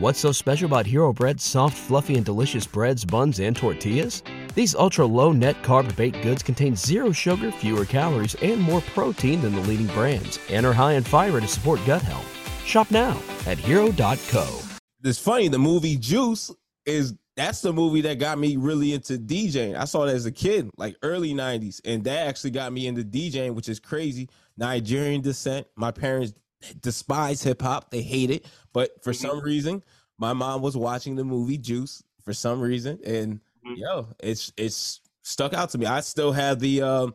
What's so special about Hero Bread's soft, fluffy, and delicious breads, buns, and tortillas? These ultra low net carb baked goods contain zero sugar, fewer calories, and more protein than the leading brands, and are high in fiber to support gut health. Shop now at hero.co. It's funny, the movie Juice is that's the movie that got me really into DJing. I saw it as a kid, like early 90s, and that actually got me into DJing, which is crazy. Nigerian descent. My parents despise hip hop, they hate it, but for mm-hmm. some reason, my mom was watching the movie Juice for some reason, and mm-hmm. yo, it's it's stuck out to me. I still have the um,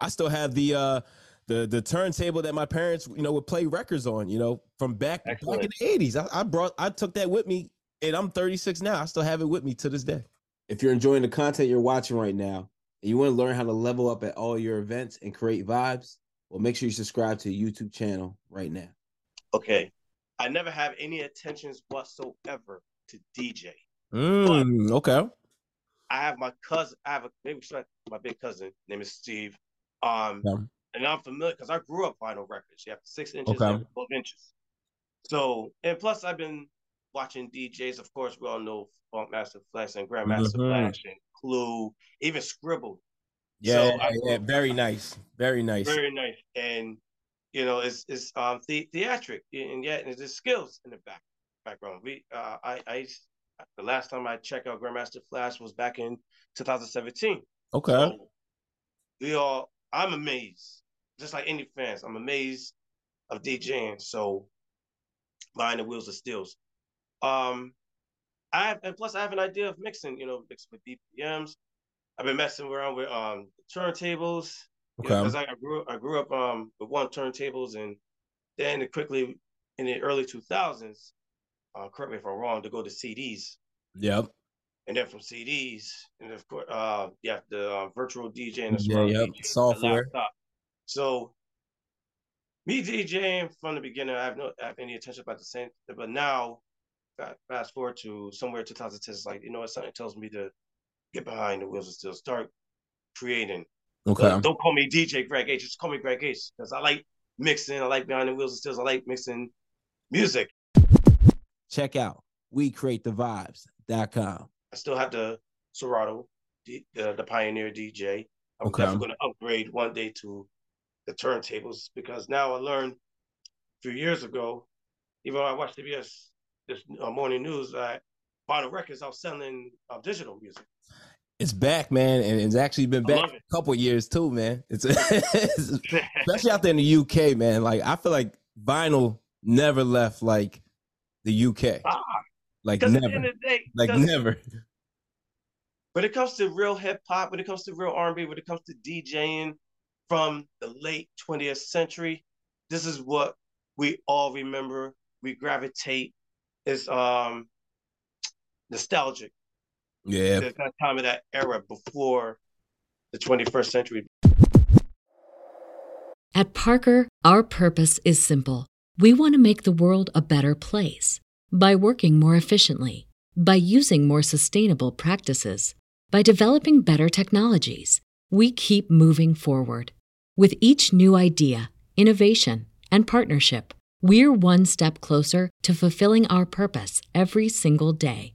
I still have the uh the the turntable that my parents you know would play records on you know from back Excellent. back in the 80s I, I, brought i took that with me and i'm 36 now i still have it with me to this day if you're enjoying the content you're watching right now and you want to learn how to level up at all your events and create vibes well make sure you subscribe to the youtube channel right now okay i never have any attentions whatsoever to dj mm, okay i have my cousin i have a maybe my big cousin name is steve um yeah and I'm familiar because I grew up vinyl records. You have six inches, okay. twelve inches. So, and plus, I've been watching DJs. Of course, we all know Funkmaster Flex and Grandmaster mm-hmm. Flash and Clue, even Scribble. Yeah, so yeah, yeah, very nice, very nice, very nice. And you know, it's it's um the, theatric, and yet there's skills in the back background. We, uh, I, I, the last time I checked out Grandmaster Flash was back in 2017. Okay. So we all, I'm amazed just like any fans, I'm amazed of DJing. So behind the wheels of steels. Um, I have, and plus I have an idea of mixing, you know, mixing with BPMs. I've been messing around with um turntables. Okay. Because I, I, grew I grew up um with one turntables and then quickly in the early two thousands, uh, correct me if I'm wrong, to go to CDs. Yep. And then from CDs, and of course, uh, yeah, the uh, virtual DJ and the yeah, yep. DJ, software. The so me DJing from the beginning, I have no I have any attention about the same. But now, fast forward to somewhere 2010, it's like you know what something tells me to get behind the wheels and still start creating. Okay. Don't, don't call me DJ Greg H. Just call me Greg H. Because I like mixing. I like behind the wheels and stills. I like mixing music. Check out we create the vibes.com. I still have the Serato, the, the, the Pioneer DJ. I'm okay. definitely going to upgrade one day to the turntables because now I learned a few years ago, even though I watched CBS this uh, morning news, that vinyl records are selling uh, digital music. It's back, man, and it's actually been back a couple years too, man. It's, it's especially out there in the UK, man. Like I feel like vinyl never left like the UK. Ah, like never, day, like never. When it comes to real hip hop, when it comes to real R and B, when it comes to DJing, from the late 20th century. This is what we all remember. We gravitate. It's um nostalgic. Yeah. It's that time of that era before the 21st century. At Parker, our purpose is simple. We want to make the world a better place by working more efficiently, by using more sustainable practices, by developing better technologies we keep moving forward. With each new idea, innovation, and partnership, we're one step closer to fulfilling our purpose every single day.